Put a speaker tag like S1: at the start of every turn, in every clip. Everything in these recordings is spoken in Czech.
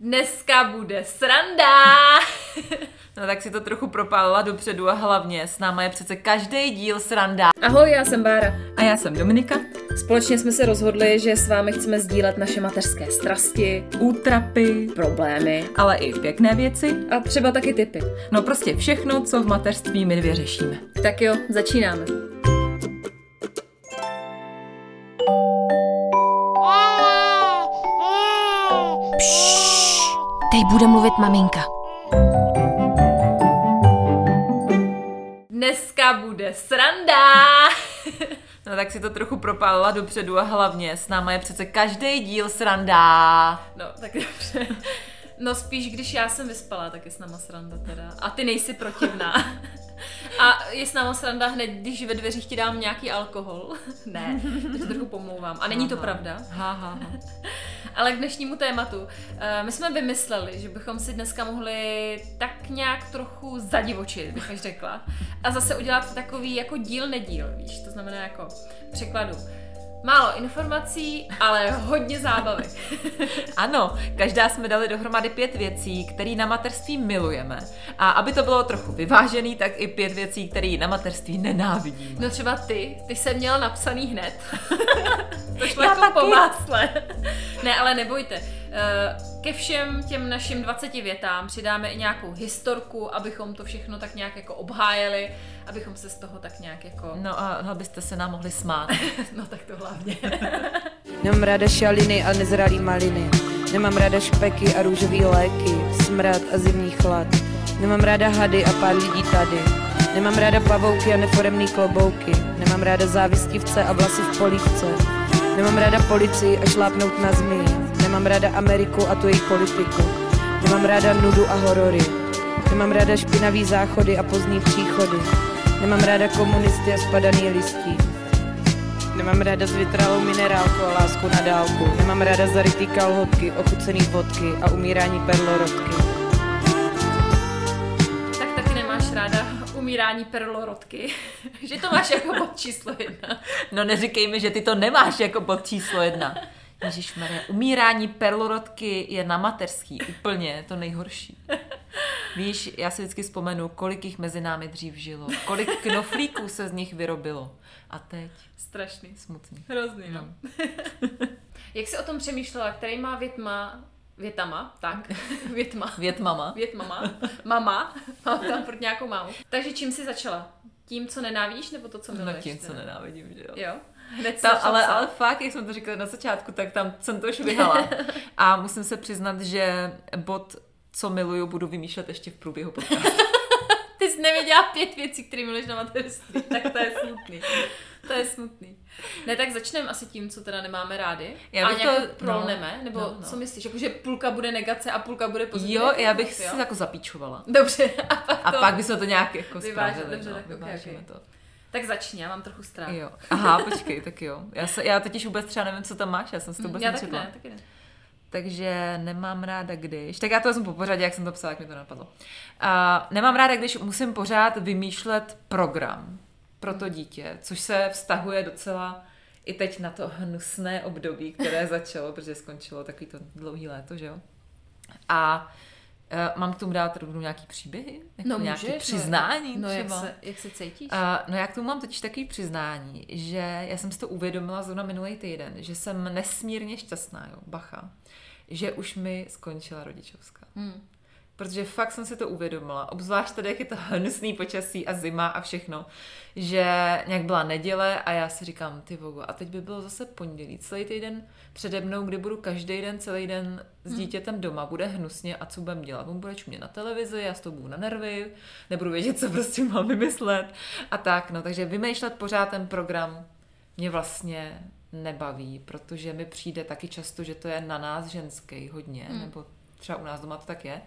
S1: Dneska bude sranda!
S2: No tak si to trochu propálila dopředu a hlavně s náma je přece každý díl sranda.
S1: Ahoj, já jsem Bára.
S2: A já jsem Dominika.
S1: Společně jsme se rozhodli, že s vámi chceme sdílet naše mateřské strasti,
S2: Útrapy,
S1: problémy
S2: ale i pěkné věci.
S1: a třeba taky tipy.
S2: No prostě všechno, co v mateřství my dvě řešíme.
S1: Tak jo, začínáme.
S3: Teď bude mluvit maminka.
S1: Dneska bude sranda!
S2: No tak si to trochu propálila dopředu a hlavně s náma je přece každý díl sranda.
S1: No, tak dobře. No spíš, když já jsem vyspala, tak je s náma sranda teda. A ty nejsi protivná. A je s náma sranda hned, když ve dveřích ti dám nějaký alkohol. Ne, to se trochu pomlouvám. A není to pravda.
S2: Ha, ha, ha.
S1: Ale k dnešnímu tématu. Eh, My jsme vymysleli, že bychom si dneska mohli tak nějak trochu zadivočit, bych až řekla. A zase udělat takový jako díl nedíl, víš? To znamená jako překladu. Málo informací, ale hodně zábavy.
S2: Ano, každá jsme dali dohromady pět věcí, které na mateřství milujeme. A aby to bylo trochu vyvážený, tak i pět věcí, které na mateřství nenávidíme.
S1: No třeba ty, ty jsem měla napsaný hned. to šlo
S2: Já
S1: jako po másle. ne, ale nebojte. Eh, Ke všem těm našim 20 větám přidáme i nějakou historku, abychom to všechno tak nějak jako obhájeli, abychom se z toho tak nějak jako...
S2: No a abyste se nám mohli smát.
S1: No tak to hlavně.
S4: Nemám ráda šaliny a nezralý maliny. Nemám ráda špeky a růžový léky, smrad a zimní chlad. Nemám ráda hady a pár lidí tady. Nemám ráda pavouky a neforemný klobouky. Nemám ráda závistivce a vlasy v polívce. Nemám ráda policii a šlápnout na zmiji. Nemám ráda Ameriku a tu její politiku. Nemám ráda nudu a horory. Nemám ráda špinavý záchody a pozdní příchody. Nemám ráda komunisty a spadaný listí. Nemám ráda zvytralou minerálku a lásku na dálku. Nemám ráda zarytý kalhotky, ochucený vodky a umírání perlorodky.
S1: tak taky nemáš ráda umírání perlorodky. že to máš jako bod číslo jedna.
S2: No neříkej mi, že ty to nemáš jako bod číslo jedna. Ježišmarja, umírání perlorodky je na mateřský úplně to nejhorší. Víš, já si vždycky vzpomenu, kolik jich mezi námi dřív žilo, kolik knoflíků se z nich vyrobilo. A teď
S1: Strašný.
S2: smutný.
S1: Hrozný, no. Jak jsi o tom přemýšlela, kterýma větma, větama, tak, větma,
S2: Vět mama.
S1: vět mama, mám tam furt nějakou mámu. Takže čím jsi začala? Tím, co nenávíš, nebo to, co
S2: No
S1: miluješ?
S2: tím, co nenávidím, že jo.
S1: Jo? Hned
S2: Ta, ale, ale fakt, jak jsem to říkala na začátku, tak tam jsem to už vyhala. A musím se přiznat, že bod, co miluju, budu vymýšlet ještě v průběhu podcastu.
S1: Ty jsi nevěděla pět věcí, které miluješ na mateřství, tak to je smutný. To je smutný. Ne, tak začneme asi tím, co teda nemáme rádi.
S2: Já
S1: a
S2: bych
S1: nějak
S2: to-
S1: prolneme,
S2: no,
S1: nebo
S2: no, no.
S1: co myslíš? Jakože půlka bude negace a půlka bude pozitivní?
S2: Jo, já bych si jako zapíčovala.
S1: Dobře, a pak
S2: A
S1: to...
S2: pak bychom to nějak jako
S1: Vyvážili,
S2: spravili.
S1: dobře,
S2: no,
S1: tak ok,
S2: vyvážíme
S1: ok.
S2: to.
S1: Tak začni, já mám trochu strach.
S2: Jo. Aha, počkej, tak jo. Já, se, já totiž vůbec třeba nevím, co tam máš, já jsem si to vůbec
S1: já taky ne, taky ne.
S2: Takže nemám ráda, když. Tak já to vezmu po pořadě, jak jsem to psala, jak mi to napadlo. Uh, nemám ráda, když musím pořád vymýšlet program pro to dítě, což se vztahuje docela i teď na to hnusné období, které začalo, protože skončilo takový to dlouhý léto, že jo? A uh, mám k tomu dát rovnou nějaký příběhy? Jako nějaké
S1: můžeš,
S2: přiznání
S1: no, no jak,
S2: třeba?
S1: se, jak se cítíš?
S2: Uh, no já k tomu mám totiž takový přiznání, že já jsem si to uvědomila zrovna minulý týden, že jsem nesmírně šťastná, jo, bacha, že už mi skončila rodičovská.
S1: Hmm.
S2: Protože fakt jsem si to uvědomila, obzvlášť tady, jak je to hnusný počasí a zima a všechno, že nějak byla neděle a já si říkám, ty vogo, a teď by bylo zase pondělí, celý týden přede mnou, kdy budu každý den, celý den s dítětem doma, bude hnusně a co budem dělat? On bude čumět na televizi, já s toho budu na nervy, nebudu vědět, co prostě mám vymyslet a tak, no, takže vymýšlet pořád ten program mě vlastně nebaví, protože mi přijde taky často, že to je na nás ženský hodně,
S1: Hmm.
S2: nebo třeba u nás doma to tak je,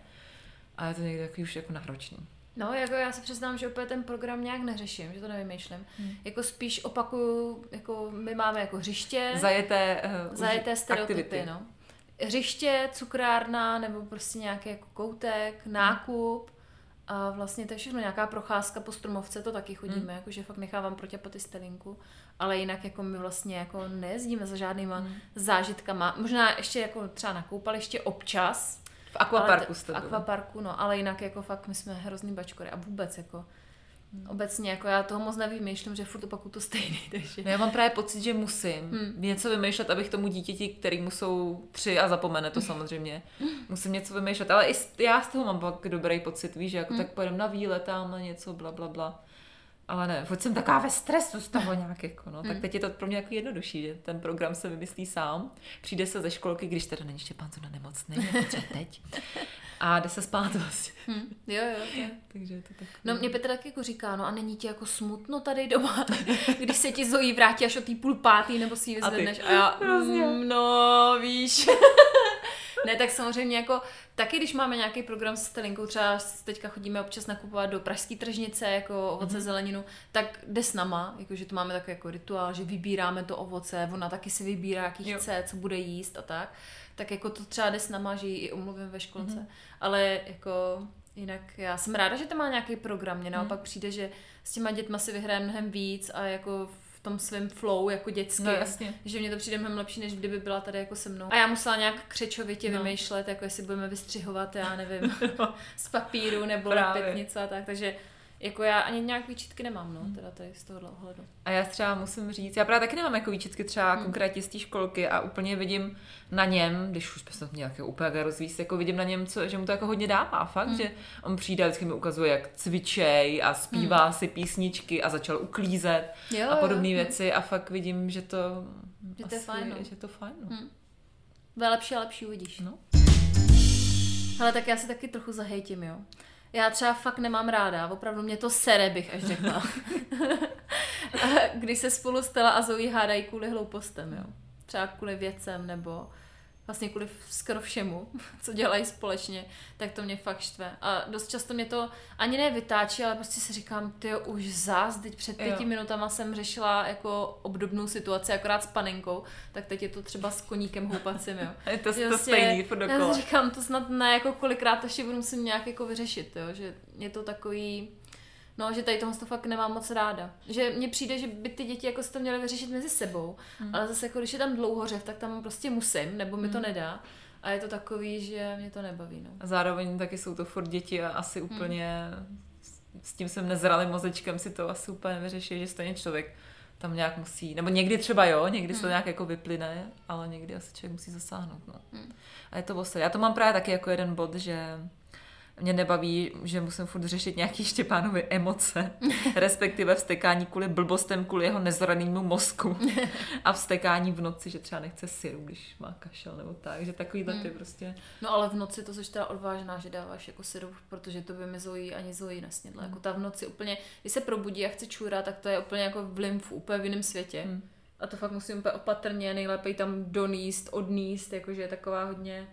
S2: a je to někdy takový už jako náročný.
S1: No, jako já se přiznám, že úplně ten program nějak neřeším, že to nevymýšlím. Hmm. Jako spíš opakuju, jako my máme jako hřiště,
S2: Zajeté, uh,
S1: zajeté stereotypy, no. Hřiště, cukrárna, nebo prostě nějaký jako koutek, nákup a vlastně to je všechno nějaká procházka po stromovce, to taky chodíme,
S2: Hmm.
S1: jakože fakt nechávám protěpat i stelinku, ale jinak jako my vlastně jako nejezdíme za žádnýma zážitkama, možná ještě jako třeba na koupaliště občas,
S2: V akvaparku
S1: Ale
S2: jste
S1: v akvaparku, no, ale jinak jako fakt my jsme hrozný bačkory a vůbec jako obecně jako já toho moc nevymýšlím, že furt opakuju to stejný, takže...
S2: No já mám právě pocit, že musím
S1: Hmm.
S2: něco vymýšlet, abych tomu dítěti, kterýmu jsou tři a zapomene to samozřejmě,
S1: Hmm.
S2: musím něco vymýšlet. Ale i já z toho mám pak dobrý pocit, víš, že jako
S1: Hmm.
S2: tak pojedem na výlet, tamhle něco, bla, bla, bla. Ale ne, furt jsem taková ve stresu z toho nějak jako, no.
S1: Hmm.
S2: Tak teď je to pro mě jako jednodušší, že ten program se vymyslí sám, přijde se ze školky, když teda není Štěpán zrovna nemocný, jako teď, a jde se spát vlastně.
S1: Hm, jo, jo, jo.
S2: Takže je to tak.
S1: No mě Petr taky jako říká, no a není ti jako smutno tady doma, když se ti Zoe vrátí až o té půl pátý, nebo si ji
S2: A ty,
S1: vyzvedneš a já, mm, no víš. Ne, tak samozřejmě jako taky, když máme nějaký program s Telinkou, třeba teďka chodíme občas nakupovat do pražské tržnice, jako ovoce, mm-hmm. zeleninu, tak jde s nama, jakože to máme takový jako rituál, že vybíráme to ovoce, ona taky si vybírá, jaký
S2: Jo.
S1: chce, co bude jíst a tak. Tak jako to třeba jde s nama, že ji i omluvím ve školce. Mm-hmm. Ale jako jinak já jsem ráda, že to má nějaký program. Mně naopak přijde, že s těma dětma si vyhraje mnohem víc a jako tom svém flow jako dětským.
S2: No jasně.
S1: Že mě to přijde mnohem lepší, než kdyby byla tady jako se mnou. A já musela nějak křečovitě
S2: No.
S1: vymýšlet, jako jestli budeme vystřihovat, já nevím, z papíru nebo něco a tak. Takže jako já ani nějak výčitky nemám, no, teda tady z tohohle ohledu.
S2: A já třeba musím říct, já právě taky nemám jako výčitky třeba
S1: Hmm.
S2: konkrétně z té školky a úplně vidím na něm, když už jsme to nějaké úplně rozvíst, jako vidím na něm, co, že mu to jako hodně dává, fakt,
S1: Hmm.
S2: že on přijde a vždycky mi ukazuje, jak cvičej a zpívá si písničky a začal uklízet
S1: Jo,
S2: a podobné věci a fakt vidím, že to
S1: Že to je fajn, no.
S2: že to fajn, no.
S1: Hmm. Bude lepší a lepší, uvidíš.
S2: No.
S1: Hele, tak já si taky trochu zahejtím, jo. Já třeba fakt nemám ráda, opravdu mě to sere, bych až řekla. Když se spolu Stella a Zoe hádají kvůli hloupostem, jo. Třeba kvůli věcem, nebo vlastně kvůli skoro všemu, co dělají společně, tak to mě fakt štve. A dost často mě to ani ne vytáčí, ale prostě si říkám, ty už zás, teď před pěti
S2: Jo.
S1: minutama jsem řešila jako obdobnou situaci, akorát s panenkou, tak teď je to třeba s koníkem houpacím, jo.
S2: Je to,
S1: Že
S2: to stejný, furt
S1: já si říkám, to snad ne, jako kolikrát to ještě budu muset nějak jako vyřešit, jo, že je to takový, no, že tady tohle to fakt nemám moc ráda. Že mně přijde, že by ty děti jako to měly vyřešit mezi sebou, hmm. ale zase jako když je tam dlouhořev, tak tam prostě musím, nebo mi to
S2: Hmm.
S1: nedá. A je to takový, že mě to nebaví, no.
S2: A zároveň taky jsou to furt děti a asi
S1: Hmm.
S2: úplně s- s tím jsem nezralým mozečkem si to asi úplně nevyřeší, že stejně člověk tam nějak musí, nebo někdy třeba jo, někdy se to
S1: Hmm.
S2: nějak jako vyplyne, ale někdy asi člověk musí zasáhnout. No.
S1: Hmm.
S2: A je to osud. Já to mám právě taky jako jeden bod, že mě nebaví, že musím furt řešit nějaký Štěpánovy emoce, respektive vstekání kvůli blbostem, kvůli jeho nezranému mozku a vstekání v noci, že třeba nechce syru, když má kašel nebo tak, že takovýhle ty prostě
S1: No ale v noci to jsi teda odvážná, že dáváš jako syrup, protože to by mi Zoe ani Zoe nesnědla.
S2: Hmm.
S1: Jako ta v noci úplně, když se probudí a chce čůrat, tak to je úplně jako v úplně v jiném světě.
S2: Hmm.
S1: A to fakt musím úplně opatrně, nejlépe tam doníst, odníst, jakože je taková hodně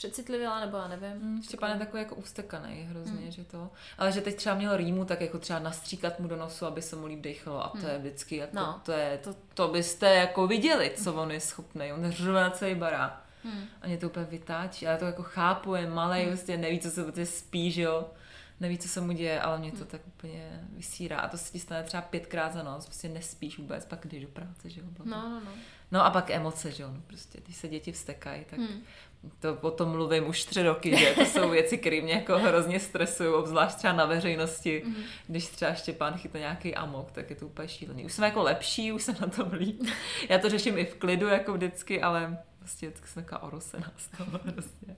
S1: přecitlivělá, nebo já nevím.
S2: Mm, Štěpán je takový jako ústekaný hrozně,
S1: Hmm.
S2: že to. Ale že teď třeba měl rýmu, tak jako třeba nastříkat mu do nosu, aby se mu líp dechalo. A to
S1: Hmm.
S2: je vždycky jako,
S1: No.
S2: to, je, to, to byste jako viděli, co on je schopný. On řve na celý barák.
S1: Hmm.
S2: A mě to úplně vytáčí. Já to jako chápu, je malý,
S1: Hmm.
S2: prostě neví, co se prostě spí, že jo. Neví, co se mu děje, ale mě to
S1: Hmm.
S2: tak úplně vysírá. A to se ti stane třeba pětkrát za noc, prostě nespíš vůbec, pak jdeš do práce, že jo.
S1: No, no, no.
S2: no a pak emoce, že jo. No, prostě, když se děti vstekají, tak
S1: Hmm.
S2: To o tom mluvím už tři roky, že to jsou věci, které mě jako hrozně stresují, obzvlášť třeba na veřejnosti.
S1: Mhm.
S2: Když třeba Štěpán chytne nějaký amok, tak je to úplně šílený. Už jsem jako lepší, už jsem na tom líp. Já to řeším i v klidu, jako vždycky, ale prostě vždycky jsem taková orosená z toho prostě.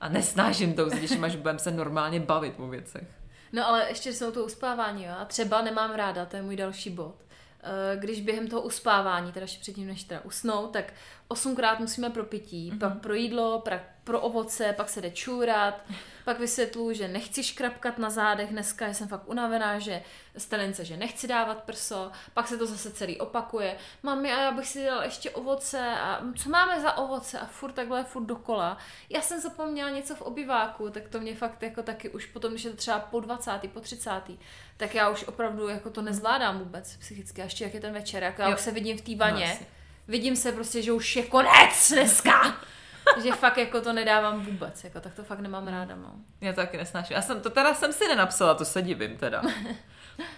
S2: A nesnážím to, když máš budeme se normálně bavit o věcech.
S1: No ale ještě jsou to uspávání, jo. A třeba nemám ráda, to je můj další bod. Eh, Když během toho uspávání, teda ještě předtím, než teda usnou, tak osmkrát musíme pro pití, mm-hmm. pak pro jídlo, pak pro ovoce, pak se jde čůrat, pak vysvětlu, že nechci škrapkat na zádech dneska, že jsem fakt unavená, že stelince, že nechci dávat prso, pak se to zase celý opakuje. Mami, a já bych si dal ještě ovoce a co máme za ovoce a furt takhle, furt dokola. Já jsem zapomněla něco v obyváku, tak to mě fakt jako taky už potom, když je to třeba po 20. po 30. tak já už opravdu jako to nezvládám vůbec psychicky, a ještě jak je ten večer, jako já
S2: Jo.
S1: už se vidím v té
S2: No,
S1: vaně,
S2: jasně.
S1: Vidím se prostě, že už je konec dneska. že fakt jako to nedávám vůbec, jako tak to fakt nemám ráda, no.
S2: Já to taky nesnáším. Já jsem to teda jsem si nenapsala, to se divím teda.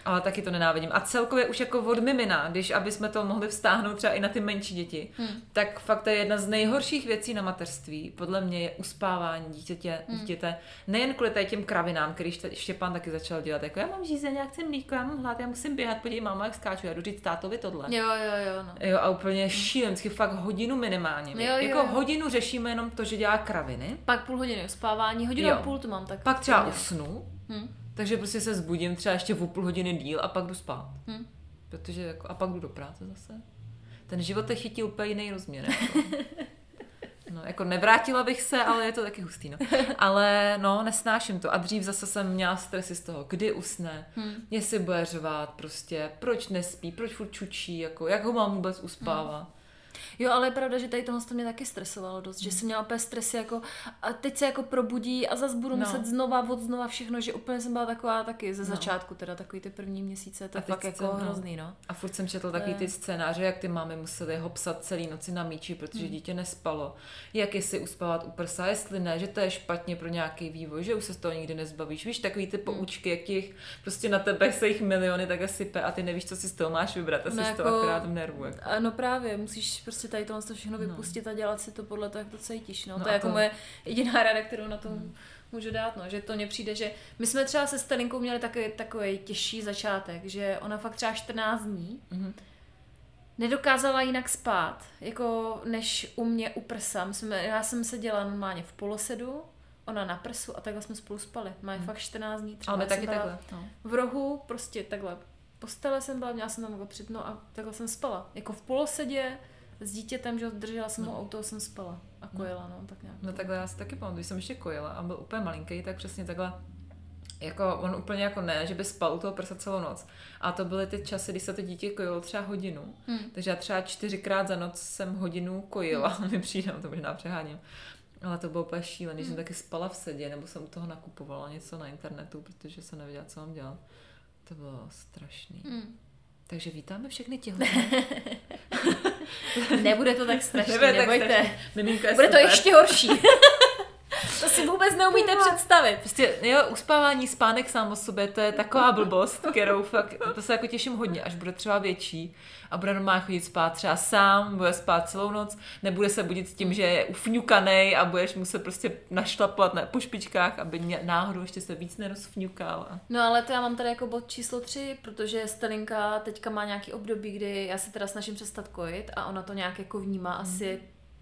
S2: Ale taky to nenávidím. A celkově už jako od mimina, když aby jsme to mohli vztáhnout třeba i na ty menší děti, hmm. tak fakt to je jedna z nejhorších věcí na mateřství. Podle mě je uspávání dítěte, hmm. dítěte. Nejen kvůli těm kravinám, který Štěpán taky začal dělat. Jako já mám žízeň, já chci mlíko, já mám hlad, já musím běhat, podívej, máma, jak skáču, já jdu říct tátovi tohle.
S1: Jo, jo, jo. No.
S2: Jo, a úplně šílensky, fakt hodinu minimálně.
S1: Jo, jo,
S2: jako
S1: jo.
S2: hodinu řešíme jenom to, že dělá kraviny.
S1: Pak půl hodiny uspávání, hodinu
S2: Jo.
S1: a půl to mám tak.
S2: Pak třeba usnu,
S1: Hm.
S2: Takže prostě se zbudím třeba ještě o půl hodiny díl a pak jdu spát.
S1: Hm.
S2: Protože jako, a pak jdu do práce zase. Ten život je chytil úplně jiný rozměr. Jako. No, jako nevrátila bych se, ale je to taky hustý, no. Ale no, nesnáším to. A dřív zase jsem měla stresy z toho, kdy usne,
S1: Hm.
S2: jestli bude řvát prostě, proč nespí, proč furt čučí, jako, jak ho mám vůbec uspávat.
S1: Jo, ale je pravda, že tady tohle to mě taky stresovalo dost, že jsem měla úplně stresy jako a teď se jako probudí a zase budu
S2: No.
S1: muset znova od znova všechno, že úplně jsem byla taková taky ze
S2: No.
S1: začátku, teda takový ty první měsíce, to je fakt jako
S2: no.
S1: hrozný, no.
S2: A furt jsem četl takový ty scénáře, jak ty mámy musely ho psat celý noci na míči, protože dítě nespalo. Jak jestli uspávat u prsa, jestli ne, že to je špatně pro nějaký vývoj, že už se z toho nikdy nezbavíš. Víš, takový ty poučky, jak těch prostě na tebe se jich miliony tak sype a ty nevíš, co si z toho máš vybrat a jsi
S1: No
S2: z toho
S1: jako-
S2: akorát v nervu. Jako.
S1: No právě, musíš prostě tady tohle to všechno vypustit a dělat si to podle toho, jak to cítíš. No.
S2: No
S1: to je jako
S2: to-
S1: moje jediná rada, kterou na tom můžu dát. No. Že to mně přijde, že my jsme třeba se Stelinkou měli takový, takový těžší začátek, že ona fakt třeba 14 dní
S2: Mhm.
S1: nedokázala jinak spát, jako než u mě u prsa. My jsme, já jsem seděla normálně v polosedu, ona na prsu a takhle jsme spolu spali. Má fakt 14 dní třeba.
S2: Ale taky takhle. No.
S1: V rohu prostě takhle postele jsem byla, měla jsem tam jako připno a takhle jsem spala. Jako v polosedě s dítětem, že ho držela jsem ho auto, jsem spala a kojela, no, tak nějak.
S2: No takhle já si taky pamatuju, když jsem ještě kojila a byl úplně malinký, tak přesně takhle jako on úplně jako ne, že by spal u toho prsa celou noc. A to byly ty časy, kdy se to dítě kojilo třeba hodinu.
S1: Hmm.
S2: Takže já třeba čtyřikrát za noc jsem hodinu kojila, mi přijde, to možná přeháním. Ale to bylo úplně šílené, že jsem taky spala v sedě, nebo jsem u toho nakupovala něco na internetu, protože jsem nevěděla, co mám dělat. To bylo strašný.
S1: Hmm.
S2: Takže vítáme všechny těhle.
S1: Nebude to tak strašný,
S2: Nebude tak
S1: nebojte.
S2: strašný. Miminko je
S1: Bude to
S2: super.
S1: ještě horší. to si vůbec neumíte představit.
S2: Prostě, jo, uspávání, spánek sám o sobě, to je taková blbost, kterou fakt, to se jako těším hodně, až bude třeba větší a bude normálně chodit spát třeba sám, bude spát celou noc, nebude se budit s tím, že je ufňukanej a budeš muset prostě našlapovat na, po špičkách, aby ně, náhodou ještě se víc nerozfňukal.
S1: No ale to já mám tady jako bod číslo tři, protože Stelinka teďka má nějaký období, kdy já se teda snažím přestat kojit a ona to nějak jako vnímá, asi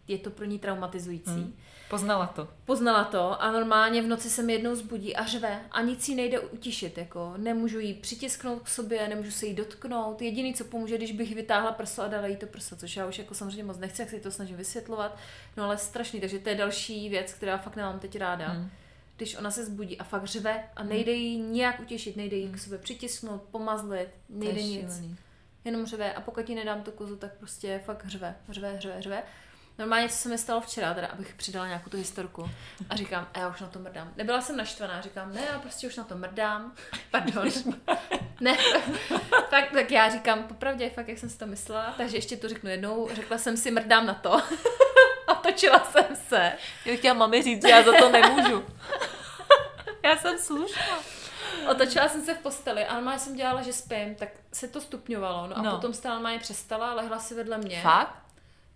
S1: je to pro ní traumatizující.
S2: Hmm. Poznala to.
S1: Poznala to a normálně v noci se mi jednou zbudí a řve a nic jí nejde utišit, jako nemůžu jí přitisknout k sobě, nemůžu se jí dotknout. Jediný, co pomůže, když bych vytáhla prso a dala jí to prso, což já už jako samozřejmě moc nechci, jak si to snažím vysvětlovat, no ale strašný, takže to je další věc, která fakt nemám teď ráda.
S2: Hmm.
S1: Když ona se zbudí a fakt řve a nejde jí nějak utěšit, nejde jí k sobě přitisknout, pomazlit, nejde nic jenom řve a pokud jí nedám tu kozu, tak prostě fakt řve, řve, řve, řve. Normálně, co se mi stalo včera, teda, abych přidala nějakou tu historku. A říkám, a já už na to mrdám. Nebyla jsem naštvaná, říkám, ne, já prostě už na to mrdám. Pardon. ne, tak, tak já říkám, popravdě, fakt, jak jsem si to myslela. Takže ještě to řeknu jednou. Řekla jsem si, mrdám na to. a točila jsem se.
S2: Já chtěla mami říct, že já za to nemůžu. já jsem slušná.
S1: Otočila jsem se v posteli a normálně jsem dělala, že spím, tak se to stupňovalo. No a
S2: No.
S1: potom stále normálně přestala, lehla si vedle mě.
S2: Fakt?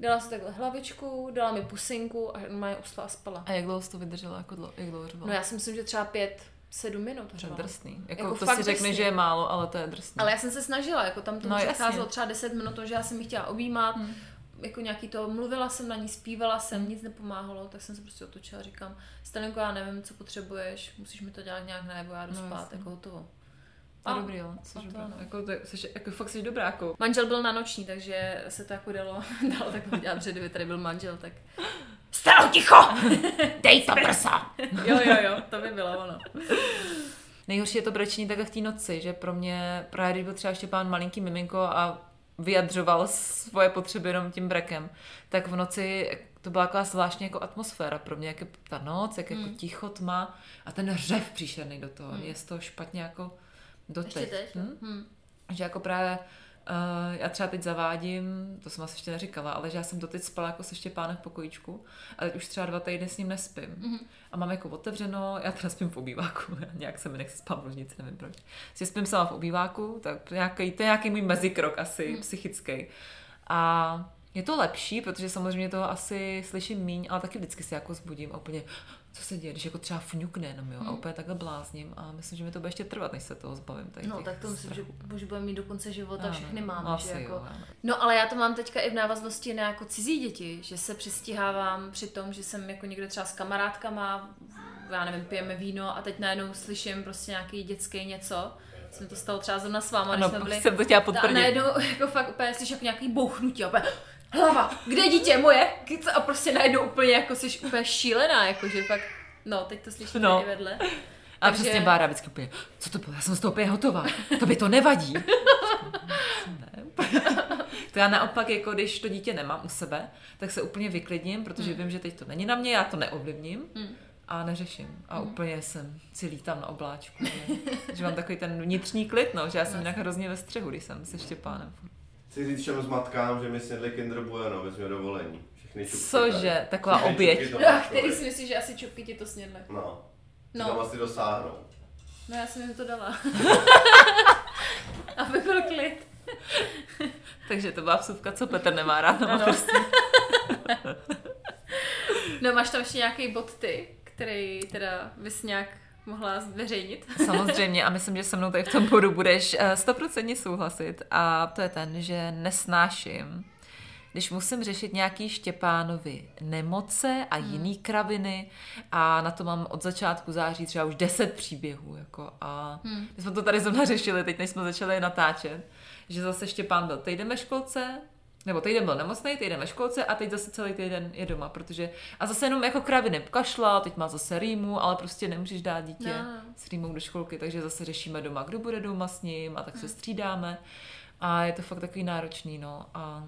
S1: Dala si takhle hlavičku, dala mi pusinku a normálně usla a spala.
S2: A jak dlouho jsi to vydržela? Jako dlouho, jak dlouho řvala?
S1: No já si myslím, že třeba pět, sedm minut
S2: To je drsný. Jako,
S1: Jako
S2: to si řekne,
S1: drsný.
S2: že je málo, ale to je drsný.
S1: Ale já jsem se snažila, jako tam to
S2: No,
S1: přecházelo třeba 10 minut, že já jsem ji chtěla objímat, hmm. jako nějaký to, mluvila jsem na ní, zpívala jsem,
S2: Hmm.
S1: nic nepomáhalo, tak jsem se prostě otočila a říkám, Stalinko, já nevím, co potřebuješ, musíš mi to dělat nějak najevo, já jdu
S2: No,
S1: spát,
S2: jasně.
S1: jako hotovo.
S2: A
S1: A-
S2: dobrý, jo. Jsi
S1: to
S2: dobrá.
S1: ano.
S2: Jako, to, jsi, jako, fakt jsi dobrá, jako.
S1: Manžel byl na noční, takže se to jako dalo, dalo takhle dělat, protože kdyby tady byl manžel, tak... Stalo ticho! Dej to prsa! jo, jo, jo, to by bylo ono.
S2: Nejhorší je to brečení takhle v té noci, že pro mě, právě když byl třeba ještě pán malinký miminko a vyjadřoval svoje potřeby jenom tím brekem, tak v noci to byla taková zvláštní jako atmosféra pro mě, jak je ta noc, jak
S1: Hmm.
S2: jako ticho tma a ten řev příšerný do toho. Je z toho špatně jako doteď.
S1: Ještě teď?
S2: Hm?
S1: Hm.
S2: Že jako právě Uh, já třeba teď zavádím, to jsem asi ještě neříkala, ale že já jsem doteď spala jako se Štěpánem v pokojíčku a teď už třeba dva týdny s ním nespím. Mm-hmm. A mám jako otevřeno, já teda spím v obýváku, já nějak se mi nechci spát v ložnici, nevím proč. Si spím sama v obýváku, tak to je nějaký, to je nějaký můj mezikrok asi mm. psychický. A je to lepší, protože samozřejmě toho asi slyším míň, ale taky vždycky se jako zbudím a úplně, co se děje, když jako třeba fňukne jenom, jo, hmm. a úplně takhle blázním a myslím, že mi to bude ještě trvat, než se toho zbavím. Tady
S1: no, tak to myslím,
S2: strachů.
S1: že už budeme mít do konce života,
S2: Ano,
S1: všechny máme.
S2: asi
S1: že jako...
S2: jo.
S1: No ale já to mám teďka i v návaznosti na jako cizí děti, že se přistihávám při tom, že jsem jako někde třeba s kamarádkama, já nevím, pijeme víno a teď najednou slyším prostě nějaký dětský něco. Jsem to stalo třeba zrovna s váma,
S2: Ano,
S1: když jsme byli.
S2: jsem to chtěla
S1: A
S2: potvrdit.
S1: najednou jako fakt úplně slyším jako nějaký bouchnutí a úplně, hlava, kde je dítě moje? A prostě najednou úplně jako jsi úplně šílená, jako že fakt, no teď to slyšíte
S2: No.
S1: no. i vedle.
S2: A
S1: Takže-
S2: přesně Bára vždycky úplně, co to bylo, já jsem z toho úplně hotová, to by to nevadí. ne. to já naopak, jako když to dítě nemám u sebe, tak se úplně vyklidním, protože
S1: Hmm.
S2: vím, že teď to není na mě, já to neovlivním a neřeším. A úplně jsem si lítám na obláčku. Že, že mám takový ten vnitřní klid, no, že já jsem jinak hrozně ve střehu, když jsem se Štěpánem.
S5: Chci říct všem zmatkám, že mi snědli Kinder Bueno, vezme dovolení. Všechny čupky
S2: Cože?
S5: tady.
S2: Taková
S5: Všechny
S2: oběť.
S5: čupky
S1: No, který si myslíš, že asi čupky ti to snědly?
S5: No.
S1: No.
S5: No. Tam asi dosáhnou.
S1: No já jsem jim to dala. Aby byl klid.
S2: Takže to byla vsuvka, co Petr nemá rád. No,
S1: Ano.
S2: prostě.
S1: No máš tam ještě nějaký bod ty, který teda bys nějak mohla zveřejnit?
S2: Samozřejmě a myslím, že se mnou tady v tom bodu budeš eh, stoprocentně souhlasit a to je ten, že nesnáším, když musím řešit nějaký Štěpánovi nemoce a jiný kraviny a na to mám od začátku září třeba už 10 příběhů. Jako, a my jsme to tady zrovna řešili, teď než jsme začali natáčet, že zase Štěpán byl týden ve školce, nebo týden byl nemocný, týden ve školce a teď zase celý týden je doma, protože a zase jenom jako kraviny kašla, teď má zase rýmu, ale prostě nemůžeš dát dítě
S1: No.
S2: s rýmou do školky, takže zase řešíme doma, kdo bude doma s ním a tak se střídáme a je to fakt takový náročný, no a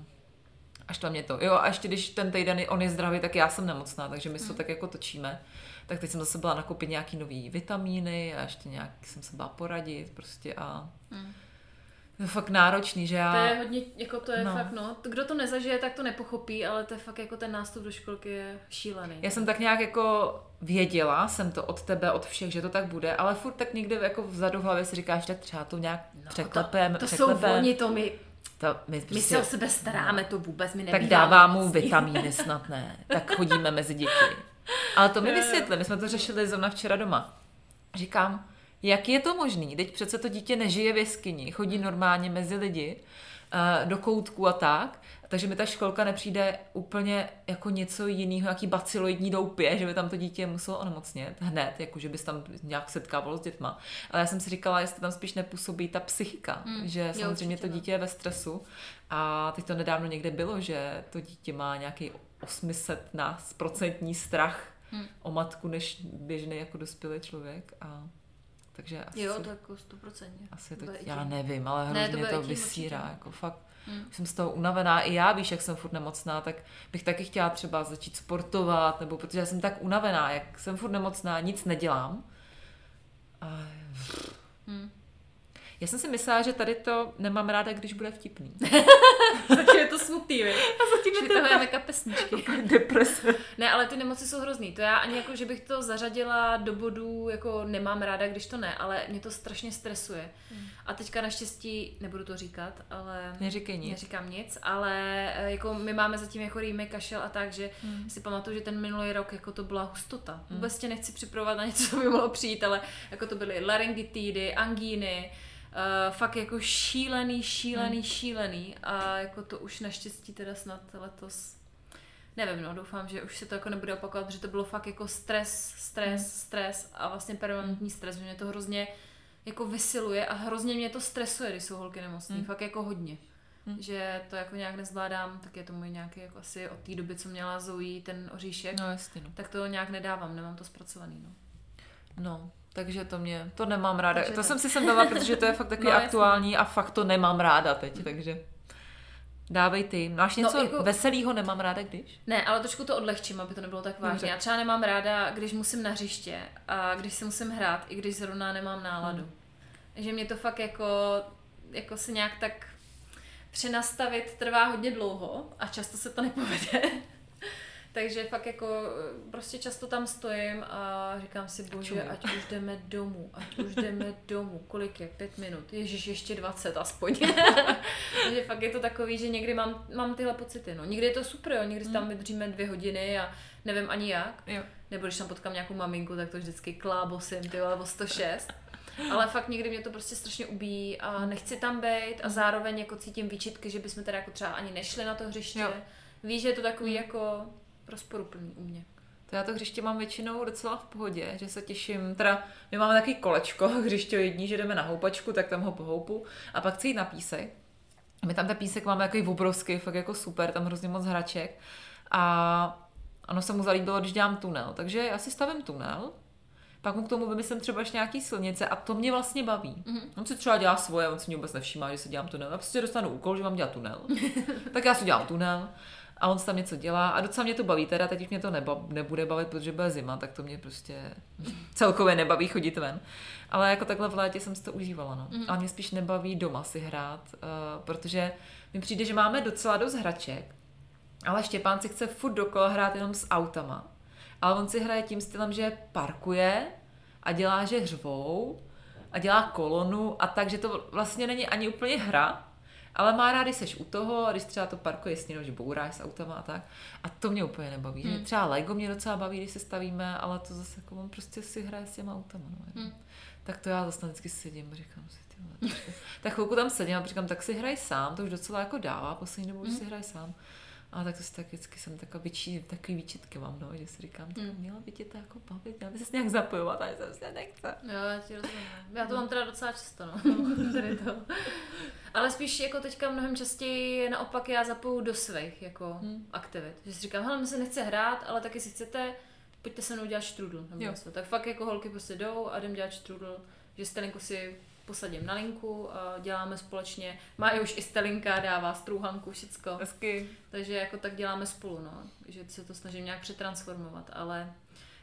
S2: až to mě to. Jo, a ještě když ten týden on je zdravý, tak já jsem nemocná, takže my se to tak jako točíme. Tak teď jsem zase byla nakoupit nějaký nový vitamíny a ještě nějak jsem se byla poradit prostě a je fakt náročný, že já...
S1: To je hodně, jako to je
S2: No.
S1: fakt, no. Kdo to nezažije, tak to nepochopí, ale to je fakt jako ten nástup do školky je šílený.
S2: Já jsem tak nějak jako věděla, jsem to od tebe, od všech, že to tak bude, ale furt tak někde jako vzadu v hlavě si říkáš, tak třeba to nějak no, překlepem,
S1: to, to jsou
S2: překlepem.
S1: oni, to my,
S2: To my,
S1: my
S2: prostě,
S1: se o sebe staráme, to vůbec mi
S2: tak dává mu vitamíny snad ne, tak chodíme mezi děti. Ale to mi vysvětli, my jsme to řešili zrovna včera doma. Říkám, jak je to možný? Teď přece to dítě nežije v jeskyni, chodí normálně mezi lidi, eh, do koutku a tak, takže mi ta školka nepřijde úplně jako něco jiného, jaký baciloidní doupě, že by tam to dítě muselo onemocnět hned, jako že bys tam nějak setkávalo s dětma. Ale já jsem si říkala, jestli tam spíš nepůsobí ta psychika,
S1: Hmm,
S2: že
S1: jo,
S2: samozřejmě
S1: určitě,
S2: to
S1: no.
S2: dítě je ve stresu a teď to nedávno někde bylo, že to dítě má nějaký 800 nás procentní strach
S1: Hmm.
S2: o matku, než běžný jako dospělý člověk a takže asi,
S1: Jo, to jako stoprocentně.
S2: asi to, já nevím, ale
S1: Ne,
S2: hrozně
S1: to
S2: to, to vysírá,
S1: určitě.
S2: jako fakt.
S1: Hmm.
S2: Jsem z toho unavená, i já víš, jak jsem furt nemocná, tak bych taky chtěla třeba začít sportovat, nebo protože já jsem tak unavená, jak jsem furt nemocná, nic nedělám. A...
S1: Hmm.
S2: Já jsem si myslela, že tady to nemám ráda, když bude vtipný.
S1: Takže je to smutný, vy.
S2: A zatím
S1: Že toho je kapesničky.
S2: deprese.
S1: Ne, ale ty nemoci jsou hrozný. To já ani jako, že bych to zařadila do bodů, jako nemám ráda, když to ne, ale mě to strašně stresuje. A teďka naštěstí, nebudu to říkat, ale...
S2: Neříkej nic.
S1: Neříkám nic, ale eh, jako my máme zatím jako rýmy, kašel a tak, že
S2: Hmm.
S1: si pamatuju, že ten minulý rok jako to byla hustota. Vůbec tě nechci připravovat na něco, co by mohlo přijít, ale jako to byly laryngitidy, angíny, uh, fakt jako šílený, šílený, šílený. A jako to už naštěstí teda snad letos Nevím, no, doufám, že už se to jako nebude opakovat, protože to bylo fakt jako stres, stres, stres a vlastně permanentní stres, že mě to hrozně jako vysiluje a hrozně mě to stresuje, když jsou holky nemocný, fakt jako hodně. Že to jako nějak nezvládám, tak je to můj nějaký jako asi od té doby, co měla Zoe ten oříšek,
S2: No jasně, no.
S1: tak to nějak nedávám, nemám to zpracovaný, no.
S2: No, takže to mě, to nemám ráda.
S1: Takže
S2: to
S1: tak.
S2: jsem si sem dala, protože to je fakt takový
S1: No,
S2: aktuální a fakt to nemám ráda teď, takže dávej ty. Máš
S1: No,
S2: něco
S1: jako-
S2: veselého nemám ráda, když?
S1: Ne, ale trošku to odlehčím, aby to nebylo tak vážně.
S2: Dobře.
S1: Já třeba nemám ráda, když musím na hřiště a když si musím hrát, i když zrovna nemám náladu.
S2: Hmm.
S1: Že mě to fakt jako, jako se nějak tak přenastavit trvá hodně dlouho a často se to nepovede. Takže fakt jako eh, prostě často tam stojím a říkám si, bože, ať už jdeme domů, ať už jdeme domů. Kolik je? Pět minut. Ježíš, ještě 20 aspoň. Takže fakt je to takový, že někdy mám, mám tyhle pocity. No. Někdy je to super, jo. někdy si tam vydržíme dvě hodiny a nevím ani jak.
S2: Jo.
S1: Nebo když tam potkám nějakou maminku, tak to vždycky klábosím, ty o 106. Ale fakt někdy mě to prostě strašně ubíjí a nechci tam být a zároveň jako cítím výčitky, že bychom teda jako třeba ani nešli na to hřiště.
S2: Jo.
S1: Víš, že je to takový jako rozporuplný u mě.
S2: To já to hřiště mám většinou docela v pohodě, že se těším. Teda my máme takový kolečko hřišťoidní, že jdeme na houpačku, tak tam ho pohoupu a pak chci jít na písek. My tam ten písek máme takový obrovský, fakt jako super, tam hrozně moc hraček. A ono se mu zalíbilo, když dělám tunel. Takže já si stavím tunel, pak mu k tomu vymyslím třeba ještě nějaký silnice a to mě vlastně baví. Mm-hmm. On si třeba dělá svoje, on si mě vůbec nevšímá, že si dělám tunel. Já prostě dostanu úkol, že mám dělat tunel. tak já si dělám tunel a on tam něco dělá a docela mě to baví. Teda teď už mě to neba, nebude bavit, protože bude zima, tak to mě prostě celkově nebaví chodit ven. Ale jako takhle v létě jsem si to užívala. No. Mm-hmm. Ale mě spíš nebaví doma si hrát, uh, protože mi přijde, že máme docela dost hraček, ale Štěpán si chce furt dokola hrát jenom s autama. Ale on si hraje tím stylem, že parkuje a dělá, že hřvou a dělá kolonu a tak, že to vlastně není ani úplně hra, ale má rád, když seš u toho a když třeba to parkuje s ním, že bouráš s autama a tak. A to mě úplně nebaví. Hmm. Třeba Lego mě docela baví, když se stavíme, ale to zase jako on prostě si hraje s těma autama. No. Hmm. Tak to já zase vždycky sedím a říkám si, ty tak chvilku tam sedím a říkám, tak si hraj sám, to už docela jako dává, poslední dobou, že si hraj sám. A tak to si tak vždycky jsem taková vyčí, takový výčitky mám, no, že si říkám, tak měla by tě to jako bavit, měla by se nějak zapojovat, ale jsem se nechce.
S1: Jo, já ti rozumím. Já to mám teda docela často, no. Tady to. Ale spíš jako teďka mnohem častěji naopak já zapoju do svých jako hmm. aktivit. Že si říkám, hele, mi se nechce hrát, ale taky si chcete, pojďte se mnou dělat štrudl. Nebo
S2: Jo.
S1: něco. Tak fakt jako holky prostě jdou a jdem dělat štrudl, že Stelinku si posadím na linku a děláme společně. Má už i Stelinka, dává strůhanku, všecko.
S2: Hezky.
S1: Takže jako tak děláme spolu, no. Že se to snažím nějak přetransformovat, ale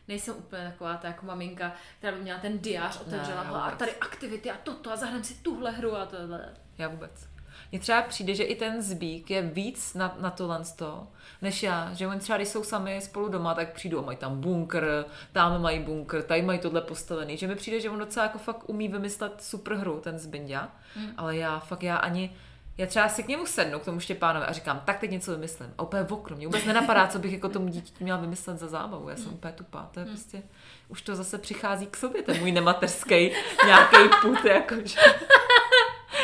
S1: nejsem úplně taková ta jako maminka, která by měla ten diář, otevřela
S2: Ne,
S1: a tady aktivity a toto a zahrám si tuhle hru a tohle.
S2: Já vůbec. Mně třeba přijde, že i ten zbík je víc na, na tohle to, než já. Že oni třeba, když jsou sami spolu doma, tak přijdou a mají tam bunkr, tam mají bunkr, tady mají tohle postavený. Že mi přijde, že on docela jako fakt umí vymyslet super hru, ten Zbindia. Mm. Ale já fakt, já ani, já třeba si k němu sednu, k tomu Štěpánovi a říkám, tak teď něco vymyslím. A úplně v oknu. Mě vůbec nenapadá, co bych jako tomu dítěti měla vymyslet za zábavu. Já jsem úplně tupá. To je prostě, už to zase přichází k sobě, ten můj nematerský nějaký put, jakože.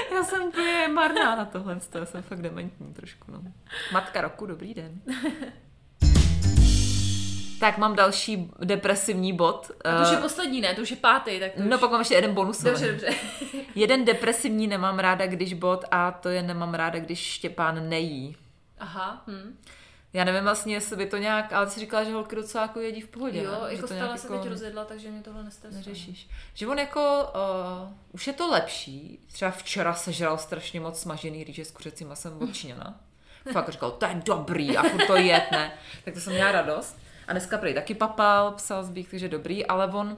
S2: Já jsem úplně marná na tohle, já jsem fakt dementní trošku. No. Matka roku, dobrý den. Tak mám další depresivní bod.
S1: A to už je
S2: Eh,
S1: poslední, ne? To už je pátý, tak to
S2: No
S1: už...
S2: pak mám ještě jeden bonusový.
S1: Dobře, dobře.
S2: Jeden depresivní nemám ráda, když bod a to je nemám ráda, když Štěpán nejí.
S1: Aha, hm.
S2: Já nevím vlastně, jestli by to nějak, ale ty jsi říkala, že holky docela jako jedí v pohodě.
S1: Jo,
S2: ne? Že
S1: jako
S2: to
S1: stala
S2: nějak
S1: se
S2: jako
S1: teď rozjedla, takže mě tohle nestresuje.
S2: Neřešíš. Že on jako, uh, už je to lepší. Třeba včera sežral strašně moc smažený rýže s kuřecím masem od Číňana. Fakt říkal, to je dobrý a furt to jet, ne. Tak to jsem měla radost. A dneska prý taky papal, psal zbík, takže dobrý, ale on, uh,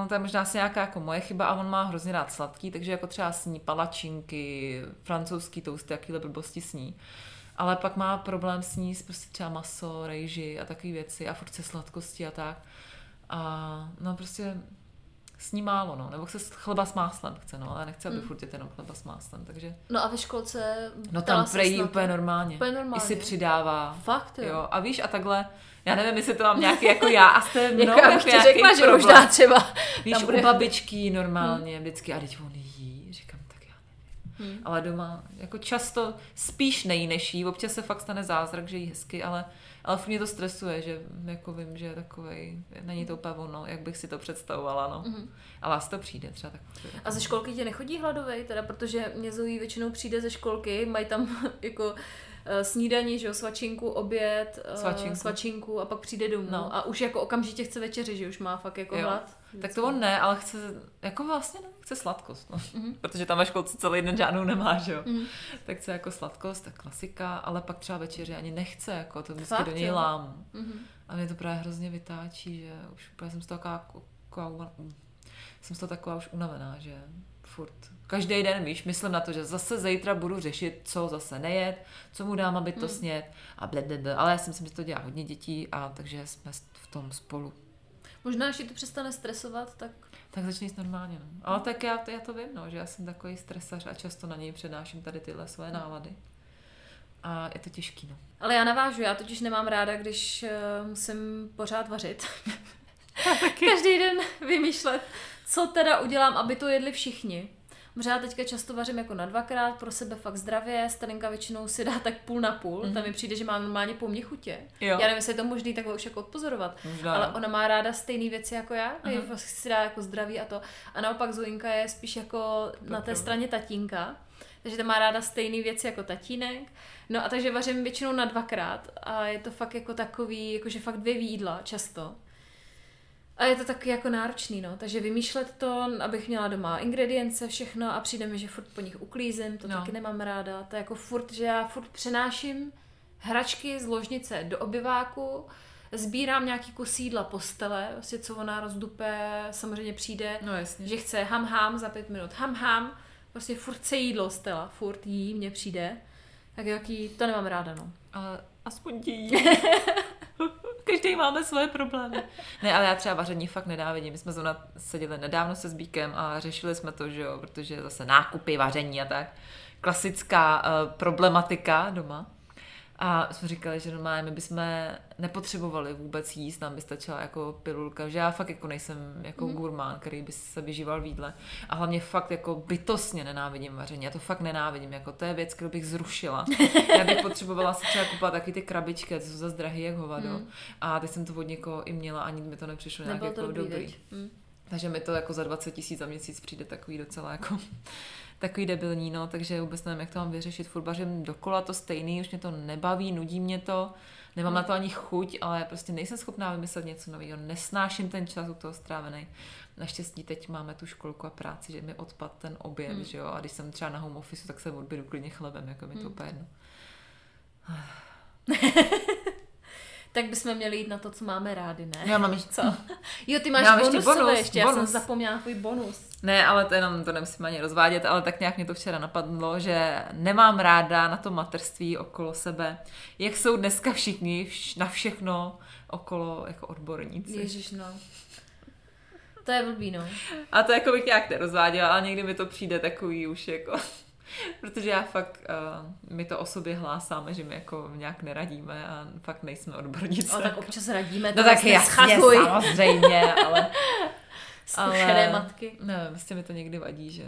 S2: on, to je možná asi nějaká jako moje chyba a on má hrozně rád sladký, takže jako třeba sní palačinky, francouzský toasty, jakýhle blbosti sní. Ale pak má problém sníst prostě třeba maso, rejži a takové věci a furt se sladkosti a tak. A no prostě sní málo, no. Nebo chce s- chleba s máslem chce, no, ale nechce, aby
S1: Hmm.
S2: furt jenom chleba s máslem, takže...
S1: No a ve školce...
S2: No tam prejí úplně normálně.
S1: Úplně normálně.
S2: I si přidává.
S1: Fakt, jo.
S2: Jo, a víš, a takhle, já nevím, jestli to mám nějaký jako já a jste mnou
S1: Jako já bych ti řekla, že
S2: problém.
S1: možná třeba
S2: Víš, u babičky normálně vždycky, a teď on jí, říkám, tak já nevím.
S1: Hmm.
S2: Ale doma, jako často spíš nejí než jí, občas se fakt stane zázrak, že jí hezky, ale, ale furt mě to stresuje, že jako vím, že je takovej, není to úplně ono, jak bych si to představovala, no.
S1: Mhm.
S2: Ale asi to přijde třeba tak.
S1: A ze školky tě nechodí hladovej, teda, protože mě Zoe většinou přijde ze školky, mají tam jako snídaní, že jo, svačinku, oběd, eh,
S2: Svačinku.
S1: svačinku a pak přijde domů
S2: No.
S1: a už jako okamžitě chce večeři, že už má fakt jako
S2: Jo.
S1: hlad.
S2: Tak to on ne, ale chce, jako vlastně ne, chce sladkost, no.
S1: Mhm.
S2: Protože tam ve školce celý den žádnou nemá, že jo.
S1: Mhm.
S2: Tak chce jako sladkost, tak klasika, ale pak třeba večeři ani nechce, jako to vždycky
S1: Fakt,
S2: do něj
S1: jo?
S2: lámu.
S1: Mhm.
S2: A mě to právě hrozně vytáčí, že už úplně jsem z toho taková, taková jsem z toho taková už unavená, že furt každý den, víš, myslím na to, že zase zítra budu řešit, co zase nejet, co mu dám, aby to
S1: Hmm.
S2: snět a blablabla. Ale já si myslím, že to dělá hodně dětí a takže jsme v tom spolu.
S1: Možná, až to přestane stresovat, tak
S2: Tak začni normálně. No. Ale tak já, já to vím, no, že já jsem takový stresař a často na něj přednáším tady tyhle svoje nálady. A je to těžký, no.
S1: Ale já navážu, já totiž nemám ráda, když uh, musím pořád vařit. Každý den vymýšlet, co teda udělám, aby to jedli všichni. Protože já teďka často vařím jako na dvakrát, pro sebe fakt zdravě, Starinka většinou si dá tak půl na půl, mm-hmm. tam mi přijde, že má normálně po mně chutě.
S2: Jo.
S1: Já nevím, jestli je to možný takhle už jako odpozorovat,
S2: Možná,
S1: ale ona má ráda stejné věci jako já, uh si dá jako zdraví a to. A naopak Zoinka je spíš jako na té straně tatínka, takže ta má ráda stejné věci jako tatínek. No a takže vařím většinou na dvakrát a je to fakt jako takový, jakože fakt dvě jídla často. A je to taky jako náročný, no. Takže vymýšlet to, abych měla doma ingredience, všechno a přijde mi, že furt po nich uklízím, to
S2: No.
S1: taky nemám ráda. To je jako furt, že já furt přenáším hračky z ložnice do obyváku, sbírám nějaký kus jídla postele, vlastně co ona rozdupe, samozřejmě přijde,
S2: No jasně.
S1: že chce ham ham za pět minut, ham ham, prostě furt chce jídlo stela, furt jí, mně přijde. Tak jaký, to nemám ráda, no.
S2: Ale aspoň ti Každý máme svoje problémy. Ne, ale já třeba vaření fakt nedávidím. My jsme zrovna seděli nedávno se Zbíkem a řešili jsme to, že jo, protože zase nákupy, vaření a tak. Klasická uh, problematika doma. A jsme říkali, že normálně my bychom nepotřebovali vůbec jíst, nám by stačila jako pilulka, že já fakt jako nejsem jako mm. gurmán, který by se vyžíval v jídle. A hlavně fakt jako bytostně nenávidím vaření, já to fakt nenávidím, jako to je věc, kterou bych zrušila. Já bych potřebovala si třeba kupovat taky ty krabičky, ty jsou zase drahý jak hovado. Mm. A teď jsem to od někoho i měla, ani mi to nepřišlo nějak
S1: Nebylo
S2: jako
S1: to dobrý,
S2: dobrý.
S1: veď?
S2: Takže mi to jako za 20 tisíc za měsíc přijde takový docela jako takový debilní, no, takže vůbec nevím, jak to mám vyřešit. Furt vařím dokola to stejný, už mě to nebaví, nudí mě to, nemám na to ani chuť, ale prostě nejsem schopná vymyslet něco nového, nesnáším ten čas u toho strávený. Naštěstí teď máme tu školku a práci, že mi odpad ten oběd,
S1: Hmm.
S2: že jo, a když jsem třeba na home office, tak se odbědu klidně chlebem, jako mi to úplně jedno.
S1: Tak bychom měli jít na to, co máme rádi, ne?
S2: Já mám ještě,
S1: Co? Jo, ty máš
S2: Já mám ještě
S1: bonusové
S2: bonus,
S1: ještě, já jsem
S2: bonus.
S1: zapomněla tvůj bonus.
S2: Ne, ale to jenom to nemusím ani rozvádět, ale tak nějak mě to včera napadlo, že nemám ráda na to materství okolo sebe, jak jsou dneska všichni vš- na všechno okolo jako odborníci.
S1: Ježíš, no. To je blbý, no.
S2: A to jako bych nějak nerozváděla, ale někdy mi to přijde takový už jako... Protože já fakt, uh, my to o sobě hlásáme, že my jako nějak neradíme a fakt nejsme odborníci.
S1: Ale tak občas radíme,
S2: no
S1: to
S2: tak
S1: vlastně
S2: jasně, samozřejmě, ale...
S1: Zkušené matky.
S2: Ne, prostě mi to někdy vadí, že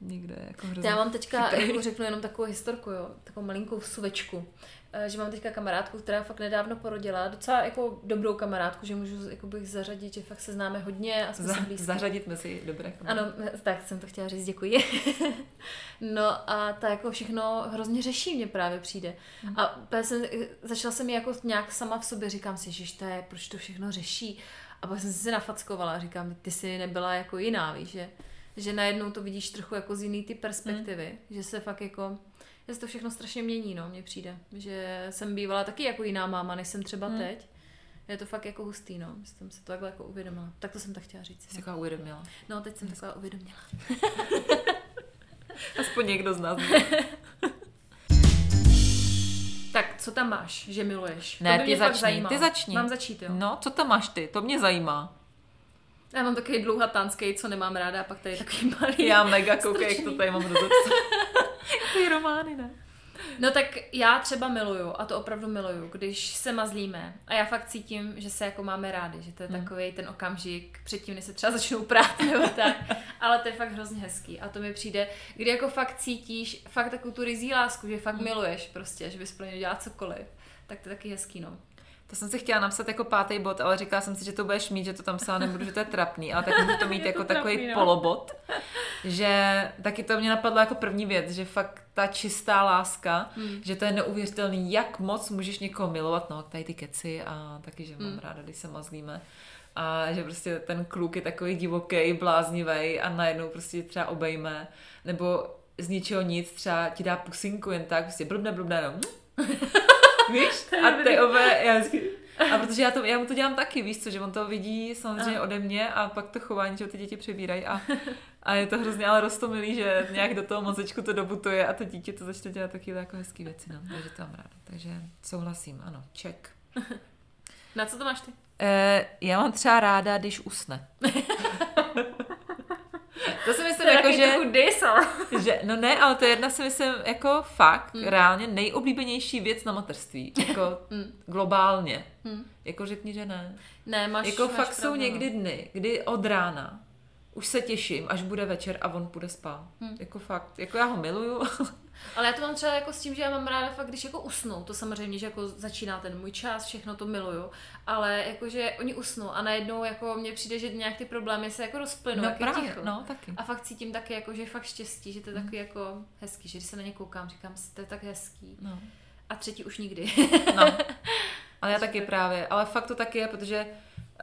S2: někde jako hrozně
S1: já mám teďka, jako řeknu jenom takovou historku, jo, takovou malinkou vsuvečku. Eh, Že mám teďka kamarádku, která fakt nedávno porodila, docela jako dobrou kamarádku, že můžu jako bych zařadit, že fakt se známe hodně a jsme
S2: Za,
S1: si blízcí.
S2: zařadit mezi dobré
S1: Ano, tak jsem to chtěla říct, děkuji. no a ta jako všechno hrozně řeší, mě právě přijde. A úplně jsem, začala jsem mi jako nějak sama v sobě, říkám si, že to je, proč to všechno řeší. A pak jsem si nafackovala a říkám, ty jsi nebyla jako jiná, víš, že, že najednou to vidíš trochu jako z jiný ty perspektivy, že se fakt jako, že se to všechno strašně mění, no, mně přijde. Že jsem bývala taky jako jiná máma, než jsem třeba
S2: Hmm.
S1: teď. Je to fakt jako hustý, no. Jsem se to takhle jako uvědomila. Tak to jsem tak chtěla říct.
S2: Jsi taková uvědomila.
S1: No, teď jsem taková uvědomila.
S2: Aspoň někdo z nás.
S1: Tak, co tam máš, že miluješ?
S2: Ne,
S1: to by
S2: ty začni,
S1: zajímalo.
S2: ty začni.
S1: Mám začít, jo?
S2: No, co tam máš ty? To mě zajímá.
S1: Já mám takový dlouhatánský, co nemám ráda, a pak tady je takový malý.
S2: Já mega koukej, jak to tady mám rozepsat. Ty romány, ne?
S1: No tak já třeba miluju, a to opravdu miluju, když se mazlíme a já fakt cítím, že se jako máme rádi, že to je
S2: Hmm.
S1: takový ten okamžik předtím, než se třeba začnou prát nebo tak, ale to je fakt hrozně hezký a to mi přijde, kdy jako fakt cítíš fakt takovou tu rizí lásku, že
S2: Hmm.
S1: fakt miluješ prostě, že bys pro ně dělala cokoliv, tak to je taky hezký, no.
S2: To jsem si chtěla napsat jako pátý bod, ale říkala jsem si, že to budeš mít, že to tam psala nebudu, že to je trapný, ale tak můžu to mít
S1: Je
S2: jako
S1: to
S2: takový
S1: trapný, no.
S2: polobot, že taky to mě napadlo jako první věc, že fakt ta čistá láska,
S1: Hmm.
S2: že to je neuvěřitelný, jak moc můžeš někoho milovat, no tady ty keci a taky, že mám
S1: Hmm.
S2: ráda, když se mazlíme. A že prostě ten kluk je takový divoký, bláznivý a najednou prostě tě třeba obejme, nebo z ničeho nic třeba ti dá pusinku jen tak, prostě blbne, blbne, no. Víš? A ty obe, já vždycky, A protože já, to, já mu to dělám taky, víš co, že on to vidí samozřejmě ode mě a pak to chování, že ty děti přebírají a, a je to hrozně ale rostomilý, že nějak do toho mozečku to dobutuje a to dítě to začne dělat taky jako hezký věci, no. Takže to mám ráda. Takže souhlasím, ano, ček.
S1: Na co to máš ty?
S2: E, já mám třeba ráda, když usne. to si myslím,
S1: To je
S2: jako, že,
S1: dis,
S2: že, no ne, ale to je jedna si myslím, jako fakt, hmm. reálně nejoblíbenější věc na materství. Jako
S1: Hmm.
S2: globálně.
S1: Hmm.
S2: Jako řekni, že ne.
S1: Ne, máš
S2: Jako
S1: máš
S2: fakt jsou
S1: pravdu, no.
S2: někdy dny, kdy od rána už se těším, až bude večer a on půjde spát.
S1: Hmm.
S2: Jako fakt, jako já ho miluju.
S1: Ale já to mám třeba jako s tím, že já mám ráda fakt, když jako usnou, to samozřejmě, že jako začíná ten můj čas, všechno to miluju, ale jakože oni usnou a najednou jako mně přijde, že nějak ty problémy se jako rozplynou,
S2: no
S1: jak
S2: právě,
S1: ticho.
S2: no taky.
S1: A fakt cítím taky jako, že je fakt štěstí, že to je takový jako hezký, že když se na ně koukám, říkám to je tak hezký.
S2: No.
S1: A třetí už nikdy.
S2: no. Ale já taky právě, ale fakt to taky je, protože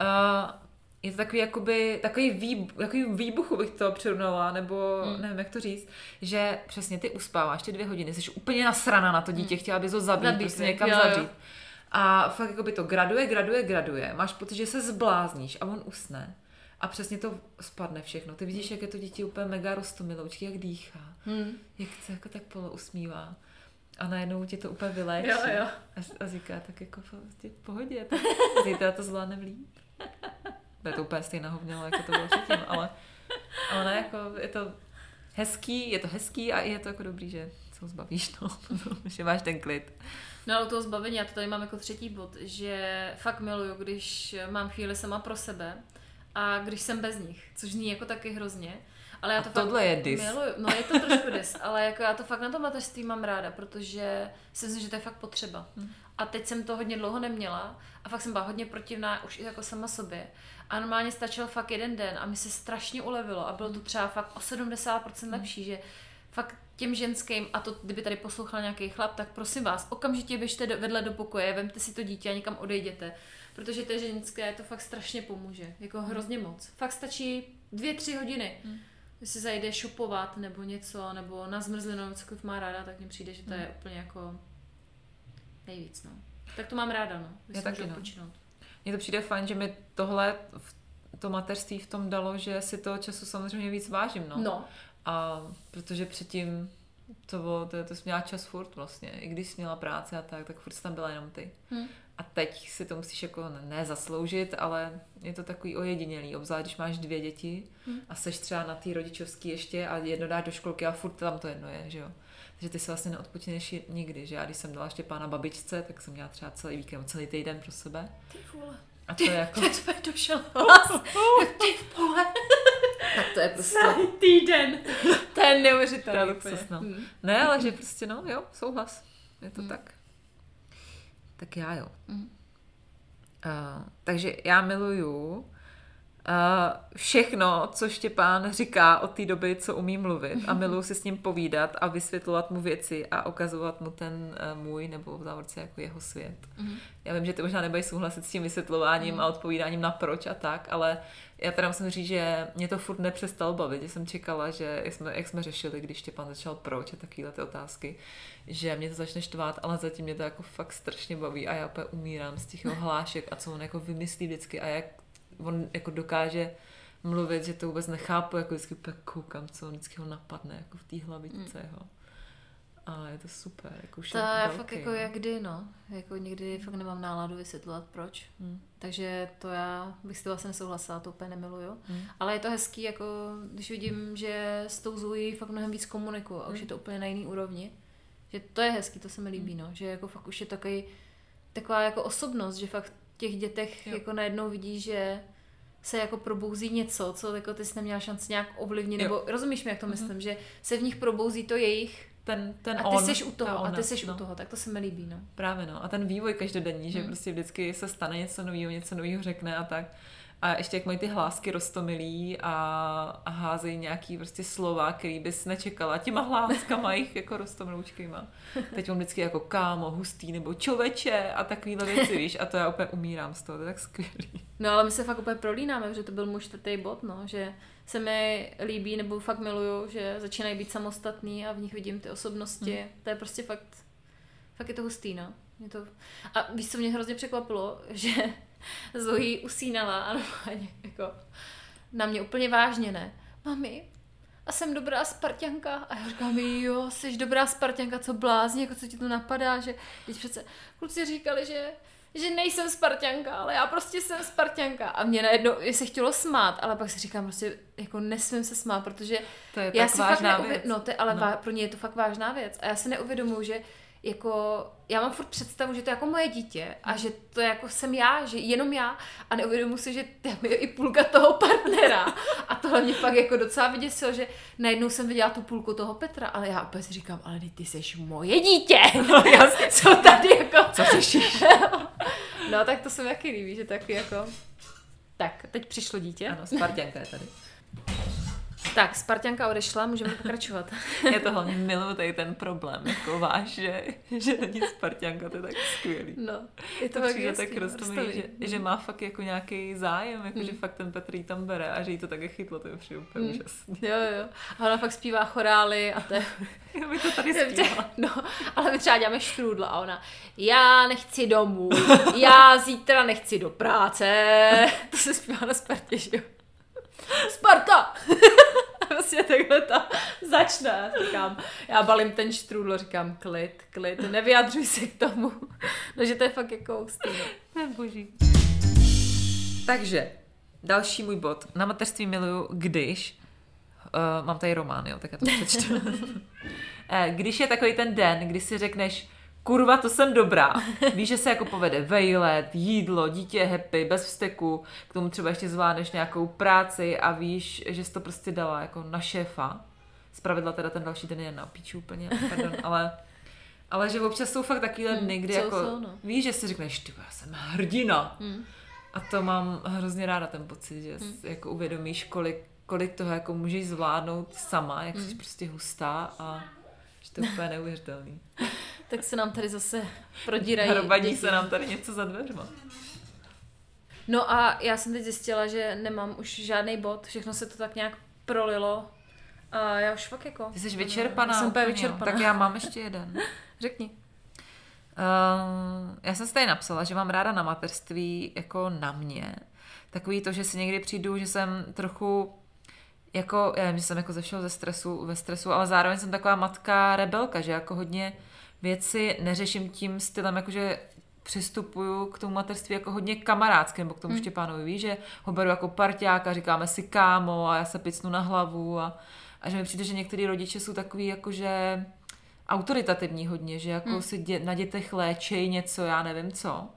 S2: uh, je to takový jakoby, takový, výb, takový výbuchu bych to přirovnala, nebo
S1: Hmm.
S2: nevím, jak to říct, že přesně ty uspáváš ty dvě hodiny, jsi úplně nasrana na to dítě, chtěla bys ho zabít,
S1: Hmm. Zabít,
S2: prostě někam
S1: Jo, jo.
S2: zavřít. A fakt jakoby to graduje, graduje, graduje, máš pocit, že se zblázníš a on usne. A přesně to spadne všechno. Ty vidíš, jak je to dítě úplně mega rostomiloučky, jak dýchá,
S1: Hmm.
S2: jak se jako tak polo usmívá. A najednou ti to úplně vyléčí.
S1: Jo, jo.
S2: A, a říká tak jako v pohodě, tak zítra to zvládnem líp. To je to úplně stejná hovněla, jako to bylo předtím, ale, ale ne, jako je to hezký, je to hezký a je to jako dobrý, že se ho zbavíš, no, že máš ten klid.
S1: No ale toho zbavení, já to tady mám jako třetí bod, že fakt miluju, když mám chvíli sama pro sebe a když jsem bez nich, což zní jako taky hrozně. Ale já
S2: A
S1: to
S2: tohle
S1: fakt
S2: je dis.
S1: Miluju. No je to trošku dis, ale jako já to fakt na tom mateřství mám ráda, protože si myslím, že to je fakt potřeba.
S2: Hm.
S1: A teď jsem to hodně dlouho neměla a fakt jsem byla hodně protivná už i jako sama sobě. A normálně stačil fakt jeden den a mi se strašně ulevilo a bylo to třeba fakt o 70% lepší, že fakt těm ženským, a to kdyby tady poslouchal nějaký chlap, tak prosím vás, okamžitě běžte do, vedle do pokoje, vemte si to dítě a někam odejděte. Protože té ženské to fakt strašně pomůže. Jako hrozně moc. Fakt stačí dvě, tři hodiny.
S2: Hmm.
S1: Když si zajde šopovat nebo něco, nebo na zmrzlinu, cokoliv má ráda, tak mně přijde, že to je úplně jako nejvíc, no. Tak to mám ráda, no. Když
S2: Já taky, no.
S1: odpočinout.
S2: Mně to přijde fajn, že mi tohle, to mateřství v tom dalo, že si toho času samozřejmě víc vážím, no.
S1: No.
S2: A protože předtím to bylo, to, to jsi měla čas furt vlastně, i když jsi měla práce a tak, tak furt tam byla jenom ty.
S1: Hm.
S2: A teď si to musíš jako ne zasloužit, ale je to takový ojedinělý, obzvlášť když máš dvě děti
S1: Hm.
S2: a seš třeba na té rodičovský ještě a jedno dáš do školky a furt tam to jedno je, že jo. Takže ty se vlastně neodpočineš nikdy, že já když jsem dala Štěpána babičce, tak jsem měla třeba celý víkend, celý týden pro sebe.
S1: Ty vole.
S2: A to je jako,
S1: jsme došel hlas. Ty vole.
S2: tak to je prostě,
S1: Celý týden. To je
S2: To je
S1: neuvěřitelné.
S2: luxus, no.
S1: Hm.
S2: ne, ale že prostě no, jo, souhlas, je to
S1: Hmm.
S2: tak. Tak já jo.
S1: Hmm.
S2: Uh, takže já miluju uh, všechno, co Štěpán říká od té doby, co umí mluvit a miluju si s ním povídat a vysvětlovat mu věci a ukazovat mu ten uh, můj nebo v závorce jako jeho svět.
S1: Mhm.
S2: Já vím, že ty možná nebudeš souhlasit s tím vysvětlováním
S1: Mhm.
S2: a odpovídáním na proč a tak, ale já teda musím říct, že mě to furt nepřestalo bavit, že jsem čekala, že jak jsme, jak jsme řešili, když Štěpán začal proč a takovéhle ty otázky, že mě to začne štvát, ale zatím mě to jako fakt strašně baví a já úplně umírám z těch hlášek a co on jako vymyslí vždycky a jak on jako dokáže mluvit, že to vůbec nechápu, jako vždycky úplně koukám, co on vždycky ho napadne jako v té hlavičce jeho. A je to super, jako už
S1: To
S2: je
S1: fakt jako
S2: no.
S1: jak kdy, no. Jako někdy fakt nemám náladu vysvětlovat proč.
S2: Hmm.
S1: Takže to já bych s tím vlastně nesouhlasila, to úplně nemiluju.
S2: Hmm.
S1: Ale je to hezký, jako když vidím, že s tou Zoe fakt mnohem víc komunikuju a už
S2: Hmm.
S1: je to úplně na jiný úrovni. Že to je hezký, to se mi líbí, no. Že jako fakt už je takový, taková jako osobnost, že fakt těch dětech
S2: Jo.
S1: jako najednou vidí, že se jako probouzí něco, co jako ty jsi neměla šanci nějak ovlivnit,
S2: Jo.
S1: nebo rozumíš mi, jak to
S2: Mhm.
S1: myslím, že se v nich probouzí to jejich
S2: Ten, ten
S1: a ty
S2: on,
S1: seš u toho, a
S2: ona,
S1: ty seš
S2: no.
S1: u toho, tak to se mi líbí, no.
S2: Právě no. A ten vývoj každodenní, že
S1: Hmm.
S2: prostě vždycky se stane něco nového, něco nového řekne a tak. A ještě jak mají ty hlásky rostomilý a, a házejí nějaký prostě slova, který bys nečekala těma hláskama jich jako rostomiloučkýma. Teď mám vždycky jako kámo, hustý nebo čoveče a takovýhle věci, víš, a to já úplně umírám z toho, to je tak skvělý.
S1: No ale my se fakt úplně prolínáme, že to byl můj čtvrtý bod, no, že se mi líbí nebo fakt miluju, že začínají být samostatný a v nich vidím ty osobnosti.
S2: Mhm.
S1: To je prostě fakt, fakt je to hustý, no. Mě to... A víš, co mě hrozně překvapilo, že Zoe usínala a normálně jako na mě úplně vážně ne. Mami, a jsem dobrá Spartanka. A já říkám, jo, jsi dobrá Spartanka, co blázně, jako co ti to napadá, že teď přece kluci říkali, že že nejsem Spartanka, ale já prostě jsem Spartanka. A mě najednou se chtělo smát, ale pak si říkám prostě, jako nesmím se smát, protože
S2: To je
S1: já
S2: tak
S1: si
S2: vážná
S1: fakt neuvěd...
S2: věc.
S1: No, to je, ale
S2: No.
S1: pro ně je to fakt vážná věc. A já si neuvědomuji, že jako, já mám furt představu, že to je jako moje dítě a že to je jako jsem já, že jenom já a neuvědomuji si, že tam je i půlka toho partnera. A tohle mě fakt jako docela vyděsilo, že najednou jsem viděla tu půlku toho Petra, ale já opět si říkám, ale ty, jsi moje dítě.
S2: No, jasně.
S1: Co tady jako...
S2: Co řešíš?
S1: No tak to se mi taky líbí, že taky jako... Tak, teď přišlo dítě.
S2: Ano, Spartanka je tady.
S1: Tak, Spartanka odešla, můžeme pokračovat.
S2: Já to hlavně miluju tady ten problém, jako váš, že, že není Spartanka, to je tak skvělý.
S1: No, je to
S2: To
S1: fakt
S2: přijde tak roztomilý, že, že má fakt jako nějaký zájem, jako
S1: Hmm.
S2: že fakt ten Petr jí tam bere a že jí to také chytlo, to je přijde úplně
S1: Hmm.
S2: úžasný.
S1: Jo, jo. A ona fakt zpívá chorály a to je...
S2: Já by to tady zpívala.
S1: No, ale my třeba děláme štrůdla a ona, já nechci domů, já zítra nechci do práce. To se zpívá na Spartě, že jo? Sparta! A vlastně takhle ta začne. Já Říkám, já balím ten štrůdlo, říkám, klid, klid, nevyjadřuj se k tomu. No, že to je fakt jako hustý, no.
S2: To je boží. Takže, další můj bod. Na mateřství miluju, když Uh, mám tady román, jo, tak já to přečtu. Eh, když je takový ten den, kdy si řekneš, kurva, to jsem dobrá. Víš, že se jako povede vejlet, jídlo, dítě je happy, bez vzteku, k tomu třeba ještě zvládneš nějakou práci a víš, že jsi to prostě dala jako na šéfa. Zpravidla teda ten další den je na píču úplně, pardon, ale ale že občas jsou fakt takovýhle dny, kdy
S1: jsou,
S2: jako
S1: jsou, no.
S2: víš, že si řekneš, ty já jsem hrdina.
S1: Hmm.
S2: A to mám hrozně ráda ten pocit, že
S1: Hmm.
S2: si jako uvědomíš, kolik, kolik toho jako můžeš zvládnout sama, jak
S1: Hmm.
S2: jsi prostě hustá a že to je úplně neuvěřitelný.
S1: Tak se nám tady zase prodírají
S2: Hrobadí se nám tady něco za dveřma.
S1: No a já jsem teď zjistila, že nemám už žádný bod, všechno se to tak nějak prolilo. A já už fakt jako...
S2: Ty jsi vyčerpaná.
S1: Já jsem úplně vyčerpaná.
S2: Tak já mám ještě jeden.
S1: Řekni.
S2: Uh, já jsem si tady napsala, že mám ráda na mateřství jako na mě. Takový to, že si někdy přijdu, že jsem trochu jako, já vím, že jsem jako ze všeho ze stresu, ve stresu, ale zároveň jsem taková matka rebelka, že jako hodně věci neřeším tím stylem, jakože přistupuju k tomu mateřství jako hodně kamarádské, nebo k tomu
S1: Hmm.
S2: mm. Štěpánovi, víš, že ho beru jako parťáka, říkáme si kámo a já se picnu na hlavu a, a že mi přijde, že některý rodiče jsou takový jakože autoritativní hodně, že jako
S1: Hmm.
S2: si dě, na dětech léčej něco, já nevím co.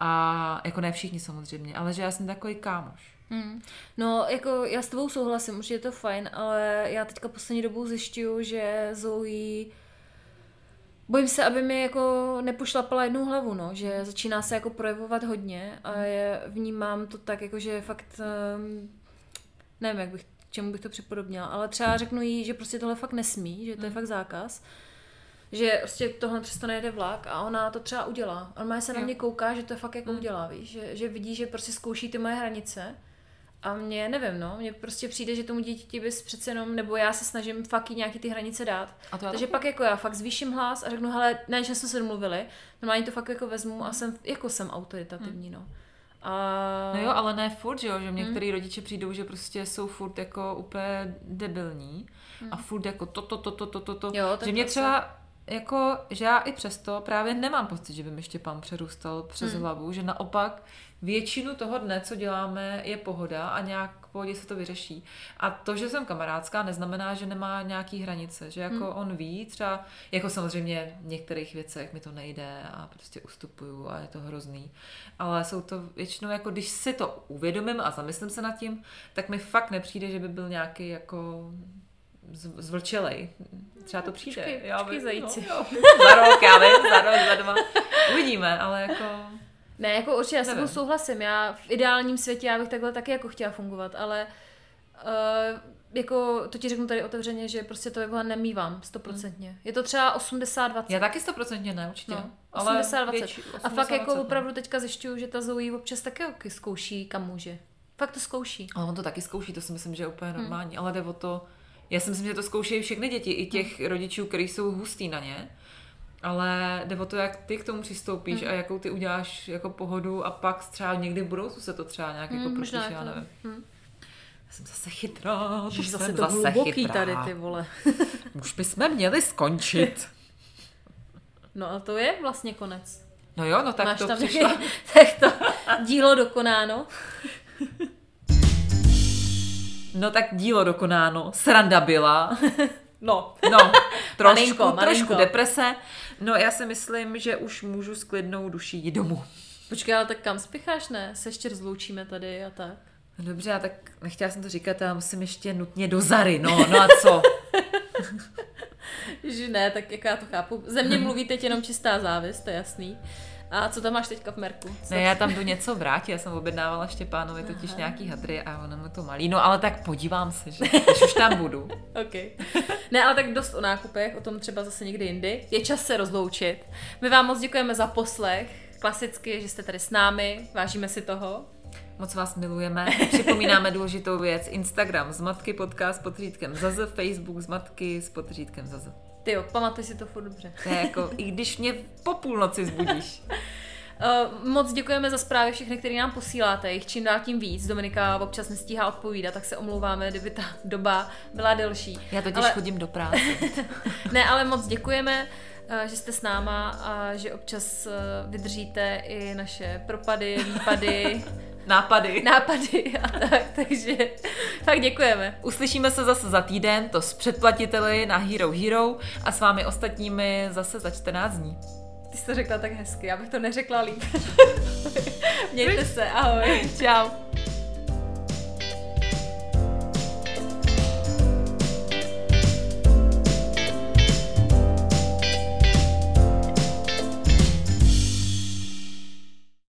S2: A jako ne všichni samozřejmě, ale že já jsem takový kámoš.
S1: Hmm. No, jako já s tebou souhlasím, už je to fajn, ale já teďka poslední dobou zjišťuju, že Zoe Bojím se, aby mi jako nepošlapala jednu hlavu, no, že začíná se jako projevovat hodně a je, vnímám to tak, jako že fakt, um, nevím, jak bych, čemu bych to připodobnila, ale třeba řeknu jí, že prostě tohle fakt nesmí, že to je fakt zákaz, že prostě tohle přesto nejde vlak a ona to třeba udělá. On se na mě kouká, že to fakt jako udělá, víš, že, že vidí, že prostě zkouší ty moje hranice a mně, nevím, no, mně prostě přijde, že tomu dítěti bys přece jenom, nebo já se snažím fakt nějaký ty hranice dát.
S2: A to
S1: Takže
S2: taky.
S1: pak jako já fakt zvýším hlas a řeknu, hele, ne, že jsme se domluvili, normálně to fakt jako vezmu a jsem, jako jsem autoritativní, no. A...
S2: No jo, ale ne furt, že jo, že některý rodiče přijdou, že prostě jsou furt jako úplně debilní a furt jako to, to, to, to, to, to, to.
S1: Jo,
S2: že mě
S1: to se-
S2: třeba jako, že já i přesto právě nemám pocit, že by mi Štěpán přerůstal přes
S1: Hmm.
S2: hlavu, že naopak většinu toho dne, co děláme, je pohoda a nějak v pohodě se to vyřeší. A to, že jsem kamarádská, neznamená, že nemá nějaký hranice, že jako
S1: Hmm.
S2: on ví třeba, jako samozřejmě v některých věcech mi to nejde a prostě ustupuju a je to hrozný. Ale jsou to většinou jako, když si to uvědomím a zamyslím se nad tím, tak mi fakt nepřijde, že by byl nějaký jako zvlčelej. Třeba to přijde.
S1: Počkej,
S2: Já
S1: počkej,
S2: vím,
S1: zajíci.
S2: No, jo. za rok, já vím, za rok, za dva. Uvidíme, ale jako...
S1: Ne, jako určitě, já s tebou souhlasím. Já v ideálním světě já bych takhle taky jako chtěla fungovat, ale uh, jako to ti řeknu tady otevřeně, že prostě to jako nemývám stoprocentně. Je to třeba 80-20.
S2: Já taky stoprocentně ne, určitě.
S1: No,
S2: ale
S1: 80-20.
S2: větší-
S1: A fakt jako
S2: 80-20, no.
S1: opravdu teďka zjišťuju, že ta Zoe občas taky zkouší, kam může. Fakt to zkouší.
S2: Ale on to taky zkouší, to si myslím, že je
S1: Hmm.
S2: úplně normální, ale jde o to, já si myslím, že to zkoušejí všechny děti, i těch
S1: Hmm.
S2: rodičů, kteří jsou hustý na ně. Ale jde o to, jak ty k tomu přistoupíš
S1: Hmm.
S2: a jakou ty uděláš jako pohodu a pak třeba někdy v budoucnu se to třeba nějak jako
S1: Hmm, možná
S2: já nevím.
S1: hm.
S2: Já jsem zase chytrá, to jsem
S6: zase to
S2: zase
S6: hluboký
S2: chytrá.
S6: tady, ty vole.
S2: Už bychom měli skončit.
S1: No a to je vlastně konec.
S2: No jo, no tak
S1: Máš
S2: to
S1: tam
S2: přišlo.
S1: tak to dílo dokonáno.
S2: No tak dílo dokonáno, sranda byla.
S1: No.
S2: No, trošku,
S1: Malinko,
S2: trošku
S1: malinko.
S2: deprese. No já si myslím, že už můžu s klidnou duší jít domů.
S1: Počkej, ale tak kam spěcháš, ne? Se ještě rozloučíme tady a tak.
S2: Dobře, a tak nechtěla jsem to říkat, ale musím ještě nutně do Zary, no, no a co?
S1: Že ne, tak jako já to chápu. Ze mě mluví teď jenom čistá závist, to je jasný. A co tam máš teďka v Merku? Co?
S2: Ne, já tam jdu něco vrátit, já jsem objednávala Štěpánovi totiž nějaký hadry a ono mu to malý. No ale tak podívám se, že když už tam budu.
S1: OK. Ne, ale tak dost o nákupech, o tom třeba zase někdy jindy. Je čas se rozloučit. My vám moc děkujeme za poslech. Klasicky, že jste tady s námi, vážíme si toho.
S2: Moc vás milujeme. Připomínáme důležitou věc. Instagram z Matky podcast s podřídkem Zaze, Facebook z Matky s podřídkem Zaze.
S1: Ty jo, pamatuj si to furt dobře.
S2: To je jako, i když mě po půlnoci zbudíš.
S1: Uh, moc děkujeme za zprávy všechny, které nám posíláte. Jich čím dál tím víc. Dominika občas nestíhá odpovídat, tak se omlouváme, kdyby ta doba byla delší.
S2: Já totiž
S1: Ale-
S2: chodím do práce.
S1: Ne, ale moc děkujeme, eh, že jste s náma a že občas eh, vydržíte i naše propady, výpady,
S2: Nápady.
S1: nápady a tak, takže fakt děkujeme.
S2: Uslyšíme se zase za týden, to s předplatiteli na Hero Hero a s vámi ostatními zase za 14 dní.
S1: Ty jsi to řekla tak hezky, já bych to neřekla líp. Mějte se, ahoj.
S2: Čau.